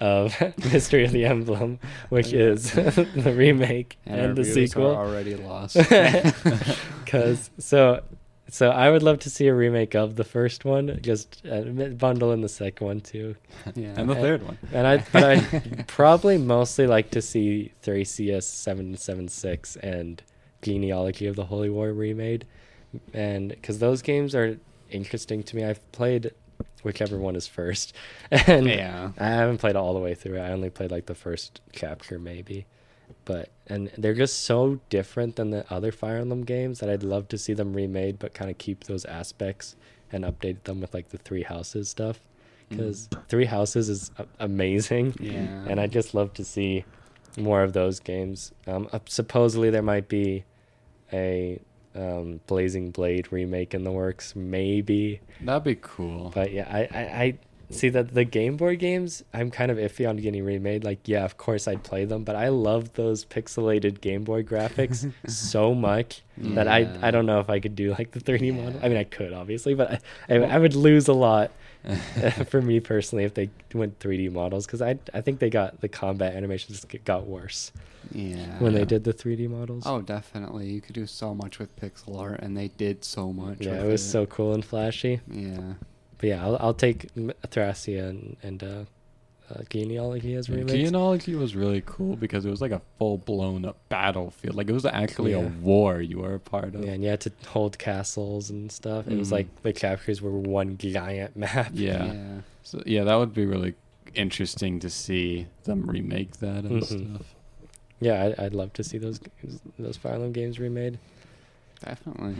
of Mystery of the Emblem, which is the remake And, and, the sequel. are already lost. Because so. So I would love to see a remake of the first one, just uh, bundle in the second one too. yeah. and the third one. And I, but I'd probably mostly like to see Thracias seven seven six and Genealogy of the Holy War remade, and because those games are interesting to me. I've played whichever one is first, and Yeah. I haven't played all the way through. I only played like the first chapter maybe, but and they're just so different than the other Fire Emblem games that I'd love to see them remade, but kind of keep those aspects and update them with like the Three Houses stuff because Three Houses is amazing. Yeah. And I'd just love to see more of those games. Um, uh, supposedly there might be a um, Blazing Blade remake in the works, maybe. That'd be cool. But yeah, I, I, I see that the Game Boy games, I'm kind of iffy on getting remade. Like, yeah, of course I'd play them, but I love those pixelated Game Boy graphics so much that I, I don't know if I could do like the 3D model. I mean, I could obviously, but I, I, I would lose a lot for me personally if they went 3D models because I, I think they got the combat animations g- got worse Yeah. when they did the 3D models. Oh, definitely. You could do so much with pixel art, and they did so much. yeah, it was so cool and flashy. Yeah. But yeah, I'll, I'll take M- Thracia and, and uh, uh, Genealogy as remakes. Genealogy was really cool because it was like a full blown up battlefield. Like it was actually a war you were a part of. Yeah, and you had to hold castles and stuff. It was Mhm. like the chapters were one giant map. Yeah. Yeah. So yeah, that would be really interesting to see them remake that and Mhm. stuff. Yeah, I'd, I'd love to see those those Fire Emblem games remade. Definitely.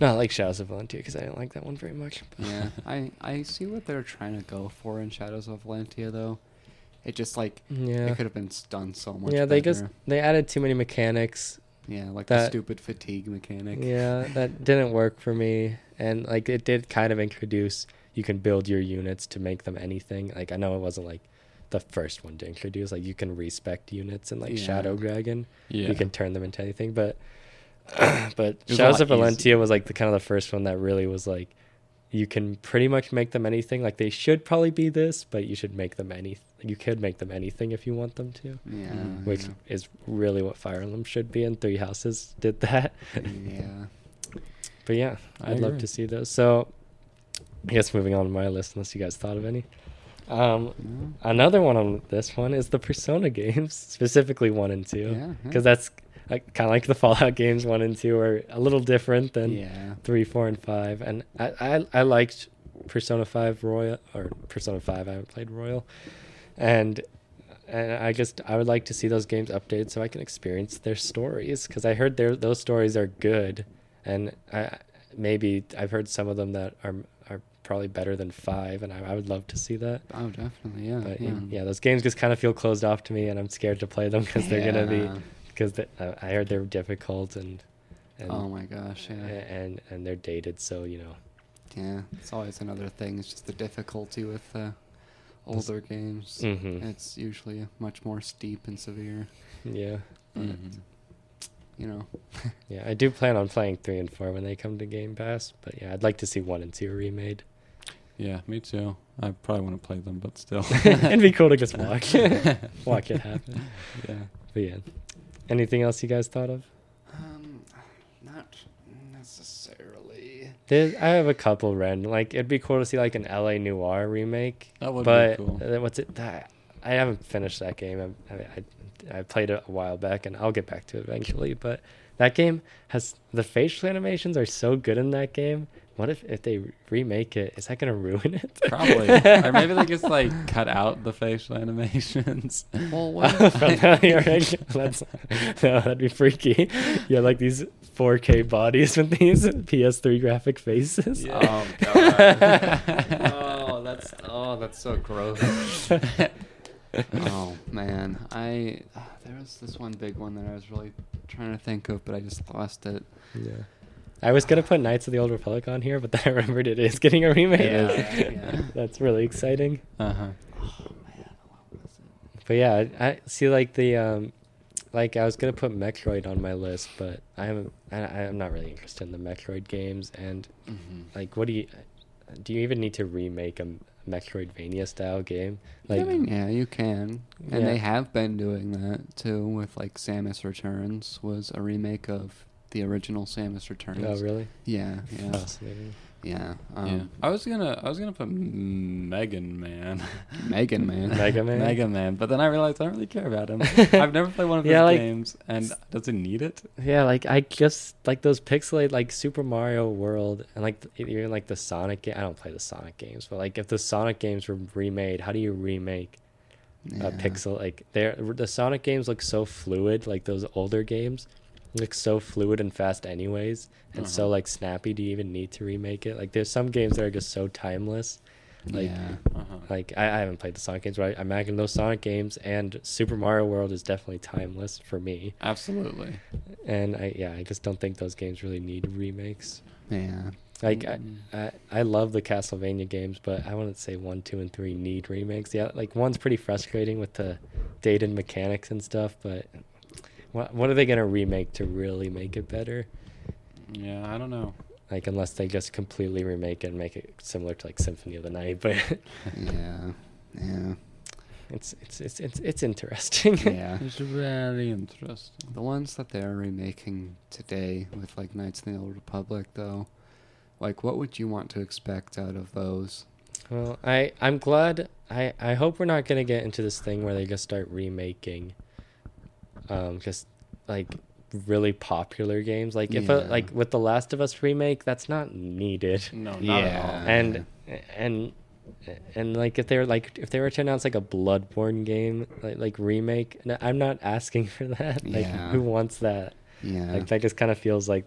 Not like Shadows of Valentia because I didn't like that one very much. Yeah. I I see what they're trying to go for in Shadows of Valentia, though. It just like Yeah, it could have been done so much. yeah. They better. just they added too many mechanics. yeah, like the stupid fatigue mechanic. Yeah, that didn't work for me. And like it did kind of introduce you can build your units to make them anything. Like I know it wasn't like the first one to introduce like you can respect units in like Yeah. Shadow Dragon. Yeah. You can turn them into anything, but but was Shadows of Valentia was like the kind of the first one that really was like you can pretty much make them anything. Like they should probably be this, but you should make them any. You could make them anything if you want them to, Yeah. Which yeah. is really what Fire Emblem should be. And Three Houses did that. yeah. But yeah, I I'd love agree. to see those. So, I guess moving on to my list, unless you guys thought of any. Um, No? another one on this one is the Persona games, specifically one and two, Yeah, yeah. because that's like, kind of like the Fallout games. One and two are a little different than yeah. three, four, and five. And I, I, I liked Persona Five Royal or Persona Five. I haven't played Royal, and and I just I would like to see those games updated so I can experience their stories because I heard their those stories are good, and I maybe I've heard some of them that are are probably better than five, and I, I would love to see that. Oh, definitely. Yeah. But yeah. yeah. those games just kind of feel closed off to me, and I'm scared to play them because they're gonna be. Because uh, I heard they're difficult and and Oh my gosh. Yeah. and and they're dated, so you know. Yeah. It's always another thing. It's just the difficulty with uh, older games. Mhm. It's usually much more steep and severe. Yeah, But, Mhm. you know. yeah. I do plan on playing three and four when they come to Game Pass, but yeah, I'd like to see one and two remade. Yeah, me too. I probably want to play them, but still. It'd be cool to just watch watch it happen. yeah. But yeah, anything else you guys thought of? Um, not necessarily. There, I have a couple random. Like it'd be cool to see like an LA Noire remake. That would be but cool. uh, what's it? That, I haven't finished that game. I, I, I played it a while back, and I'll get back to it eventually. But that game has the facial animations are so good in that game. What if if they remake it? Is that gonna ruin it? Probably. or maybe they just like cut out the facial animations. Well, what? the original- That's, no, that'd be freaky. Yeah, like these 4K bodies with these PS3 graphic faces. Oh god. oh, that's oh, that's so gross. Oh man, I uh, there was this one big one that I was really trying to think of, but I just lost it. Yeah. I was gonna put Knights of the Old Republic on here, but then I remembered it is getting a remake. Yeah, yeah. That's really exciting. Uh-huh. Oh man, what was it? But yeah, I, I see like the um like I was gonna put Metroid on my list, but I haven't I I'm not really interested in the Metroid games and Mhm. like what do you do you even need to remake a Metroidvania style game? Like I mean, yeah, you can, and Yeah. they have been doing that too. With like Samus Returns was a remake of the original Samus Returns. Oh really? Yeah, yeah, Fascinating. Yeah. yeah. Um, I was gonna I was gonna put Megan Man. Megan Man. Mega Man. Mega Man, but then I realized I don't really care about him. I've never played one of his Yeah, like- games, and does it need it? Yeah, like I just like those pixelated like Super Mario World and like th- even like the Sonic game. I don't play the Sonic games, but like if the Sonic games were remade, how do you remake Yeah. a pixel like they're the Sonic games look so fluid, like those older games look so fluid and fast anyways, and so Uh-huh. like snappy. Do you even need to remake it? Like there's some games that are just so timeless. Like, yeah. Uh-huh. like I, I haven't played the Sonic games, but I imagine those Sonic games and Super Mario World is definitely timeless for me. Absolutely. And I yeah, I just don't think those games really need remakes. Yeah. Like I, Mm. I, I love the Castlevania games, but I wouldn't say one, two, and three need remakes. Yeah, like one's pretty frustrating with the dated mechanics and stuff, but what what are they gonna remake to really make it better? Yeah, I don't know. Like unless they just completely remake it and make it similar to like Symphony of the Night, but Yeah. Yeah. it's it's it's it's, it's interesting. Yeah. It's very interesting. The ones that they're remaking today with like Knights of the Old Republic, though, like what would you want to expect out of those? Well, I I'm glad. I I hope we're not gonna get into this thing where they just start remaking, um, just like really popular games. Like if a, like with the Last of Us remake, that's not needed. No, not Yeah. at all. And and and like if they were like if they were to announce like a Bloodborne game like like remake, I'm not asking for that. Like Yeah. who wants that? Yeah. Like that just kind of feels like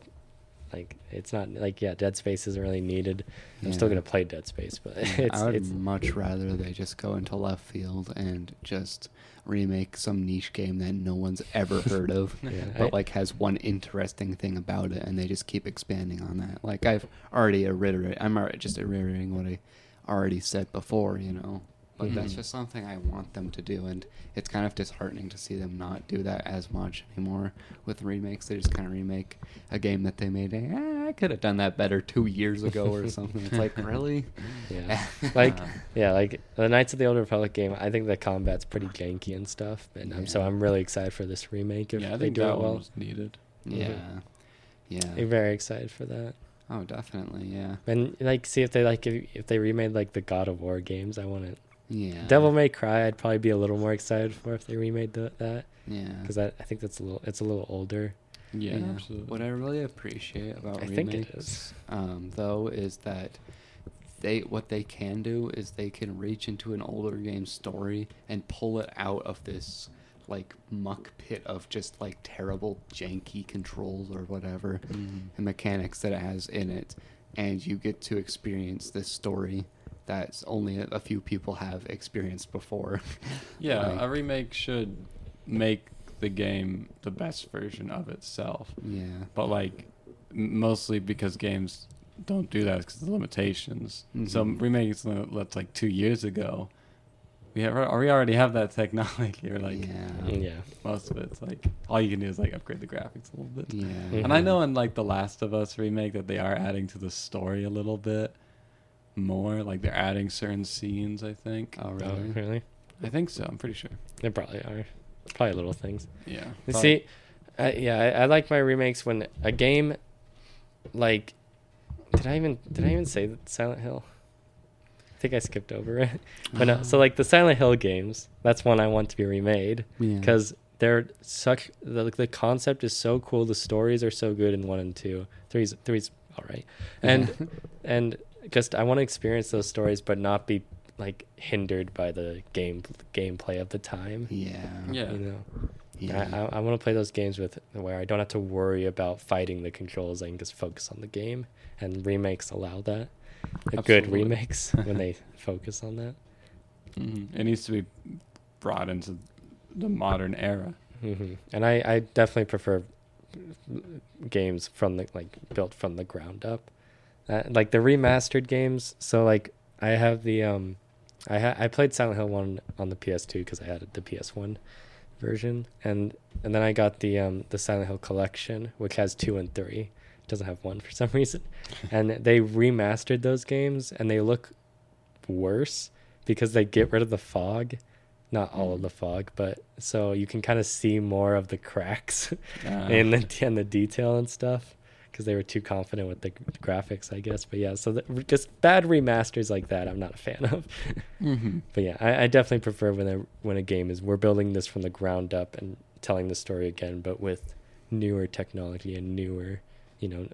like it's not like yeah, Dead Space isn't really needed. I'm still gonna play Dead Space, but it's I would it's much rather they just go into left field and just remake some niche game that no one's ever heard of, Yeah, but like has one interesting thing about it, and they just keep expanding on that. Like I've already reiterated, I'm already just reiterating what I already said before, you know. But that's Mhm. just something I want them to do, and it's kind of disheartening to see them not do that as much anymore with remakes. They just kind of remake a game that they made. Eh, I could have done that better two years ago or something. It's like really, Yeah. like yeah, like the Knights of the Old Republic game, I think the combat's pretty janky and stuff. And I'm so I'm really excited for this remake if yeah, I they think do that it well. was needed. yeah, yeah. I'm very excited for that. Oh, definitely, yeah, And like see if they like if, if they remade like the God of War games, I want it. Yeah. Devil May Cry, I'd probably be a little more excited for if they remade the, that yeah. because I, I think that's a little it's a little older. Yeah, Yeah. absolutely. What I really appreciate about I remakes, think it is. um, though, is that they what they can do is they can reach into an older game story and pull it out of this like muck pit of just like terrible janky controls or whatever Mhm. and mechanics that it has in it, and you get to experience this story that only a, a few people have experienced before. Yeah, Like- a remake should make the game the best version of itself. yeah. But like, mostly because games don't do that because of the limitations. So Mhm. remaking something that's like two years ago, we have, we already have that technology. Or like yeah. yeah. most of it's like all you can do is like upgrade the graphics a little bit. Yeah. And I know in like the Last of Us remake that they are adding to the story a little bit more. Like they're adding certain scenes. I think. Oh, Oh, really? Um, really? I think so. I'm pretty sure. They probably are. Probably little things. Yeah. You see, I, yeah, I, I like my remakes when a game, like, did I even did I even say that Silent Hill? I think I skipped over it. But no, so um. like the Silent Hill games, that's one I want to be remade Yeah. because they're such the the concept is so cool. The stories are so good in one and two. Three's three's all right, and and just I want to experience those stories, but not be like hindered by the game gameplay of the time. yeah. Yeah. You know. Yeah. I, I, I want to play those games with where I don't have to worry about fighting the controls. I can just focus on the game, and remakes allow that. A good remakes when they focus on that. Mhm. It needs to be brought into the modern era. hmm And I, I definitely prefer games from the like built from the ground up, uh, like the remastered games. So like I have the um, I ha- I played Silent Hill one on the PS2 because I had the PS1 version, and and then I got the um the Silent Hill collection, which has two and three. It doesn't have one for some reason, and they remastered those games, and they look worse because they get rid of the fog. Not all of the fog, but so you can kind of see more of the cracks Uh, in the in the detail and stuff because they were too confident with the graphics, I guess. But yeah, so the, just bad remasters like that, I'm not a fan of. mhm. but yeah, I, I definitely prefer when a when a game is we're building this from the ground up and telling the story again, but with newer technology and newer, you know,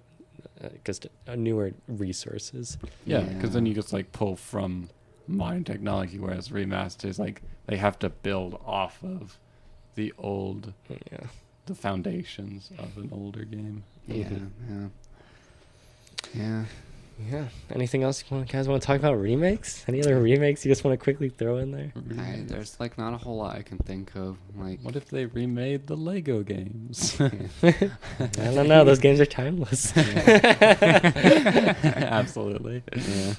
uh, just uh, newer resources. Yeah, because then you just like pull from modern technology, whereas remasters like they have to build off of the old, Yeah. The foundations of an older game. Yeah, yeah, yeah. Yeah. Anything else you want, guys want to talk about remakes? Any other remakes you just want to quickly throw in there? I, there's like not a whole lot I can think of. Like, What if they remade the Lego games? I don't know. Those games are timeless. Absolutely. yeah.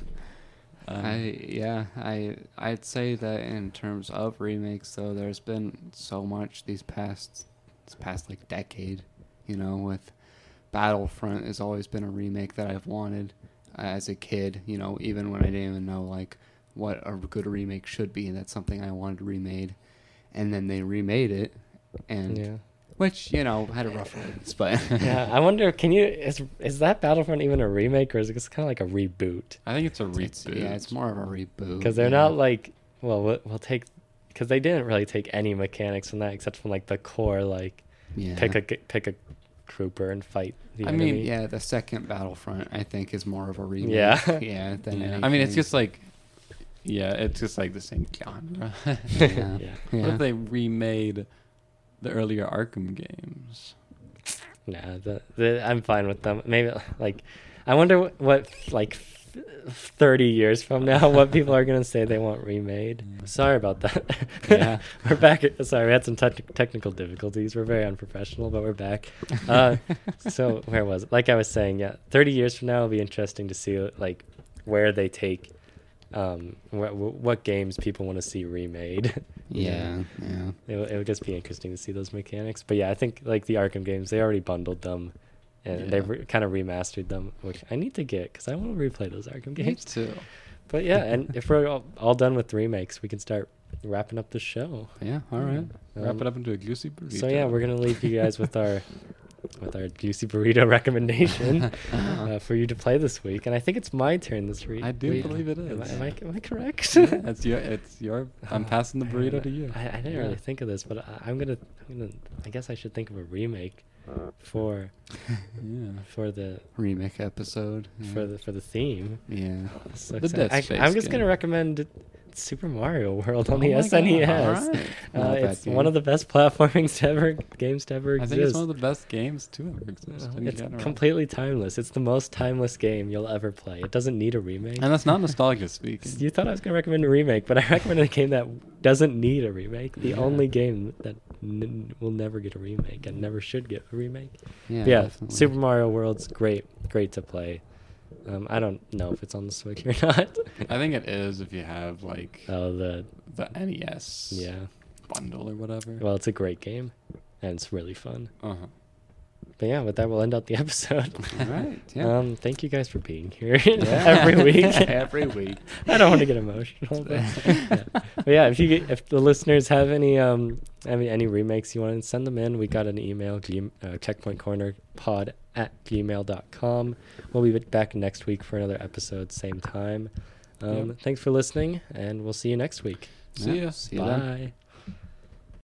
Um, I yeah I I'd say that in terms of remakes though there's been so much these past this past like decade you know with Battlefront has always been a remake that I've wanted uh, as a kid you know even when I didn't even know like what a good remake should be that's something I wanted remade and then they remade it and yeah. which you know had a rough release but Yeah. I wonder. Can you? Is is that Battlefront even a remake, or is it just kind of like a reboot? I think it's a it's, reboot. yeah it's more of a reboot Because they're yeah. not like. Well, we'll, we'll take. Because they didn't really take any mechanics from that, except from like the core, like yeah. pick a g- pick a trooper and fight the I enemy. mean, yeah, the second Battlefront I think is more of a remake. Yeah. yeah. Than Yeah. I mean, it's just like, yeah, it's just like the same genre. yeah. yeah. What if they remade the earlier Arkham games? Nah, the, the, I'm fine with them. Maybe like, I wonder wh- what like f- thirty years from now, what people are gonna say they want remade. Sorry about that. Yeah. we're back. Sorry, we had some tech technical difficulties. We're very unprofessional, but we're back. Uh, so where was it? Like I was saying, yeah, thirty years from now, it'll be interesting to see like where they take. Um, what, what games people want to see remade? yeah, yeah, It, it would just be interesting to see those mechanics. But yeah, I think like the Arkham games, they already bundled them, and Yeah. they've re- kind of remastered them, which I need to get because I want to replay those Arkham Me games. too. But yeah, and if we're all, all done with remakes, we can start wrapping up the show. yeah. All right. Wrap Um, it up into a juicy burrito. So yeah, we're gonna leave you guys with our with our juicy burrito recommendation uh, for you to play this week, and I think it's my turn this week. I do week. believe it is. Am I, am I, am I correct? Yeah, it's your. It's your. I'm passing the burrito to you. I, I didn't Yeah. really think of this, but I, I'm gonna, I'm gonna. I guess I should think of a remake for Yeah. for the Remake episode. Yeah. for the for the theme. yeah. So The. Dead Space I'm just gonna recommend Super Mario World on Oh the SNES. alright. Not Uh, it's one of the best platformings to ever games to ever I think it's one of the best games to ever exist. Uh, it's general. completely timeless. It's the most timeless game you'll ever play. It doesn't need a remake. And that's not nostalgia speaking. You thought I was going to recommend a remake, but I recommended a game that doesn't need a remake. The Yeah. only game that n- will never get a remake and never should get a remake. Yeah. Yeah. Super Mario World's great, great to play. Um, I don't know if it's on the Switch or not. I think it is if you have like oh, the the NES yeah. bundle or whatever. Well, it's a great game, and it's really fun. uh-huh. But yeah, with that, we'll end out the episode. All right. Yeah. Um, thank you guys for being here every week. Every week. I don't want to get emotional, but yeah. But yeah, if you get, if the listeners have any um any any remakes you want to send them in, we got an email uh, checkpointcornerpod at gmail.com. We'll be back next week for another episode, same time. Um, Yep. Thanks for listening, and we'll see you next week. See Yeah, ya. See you. Bye.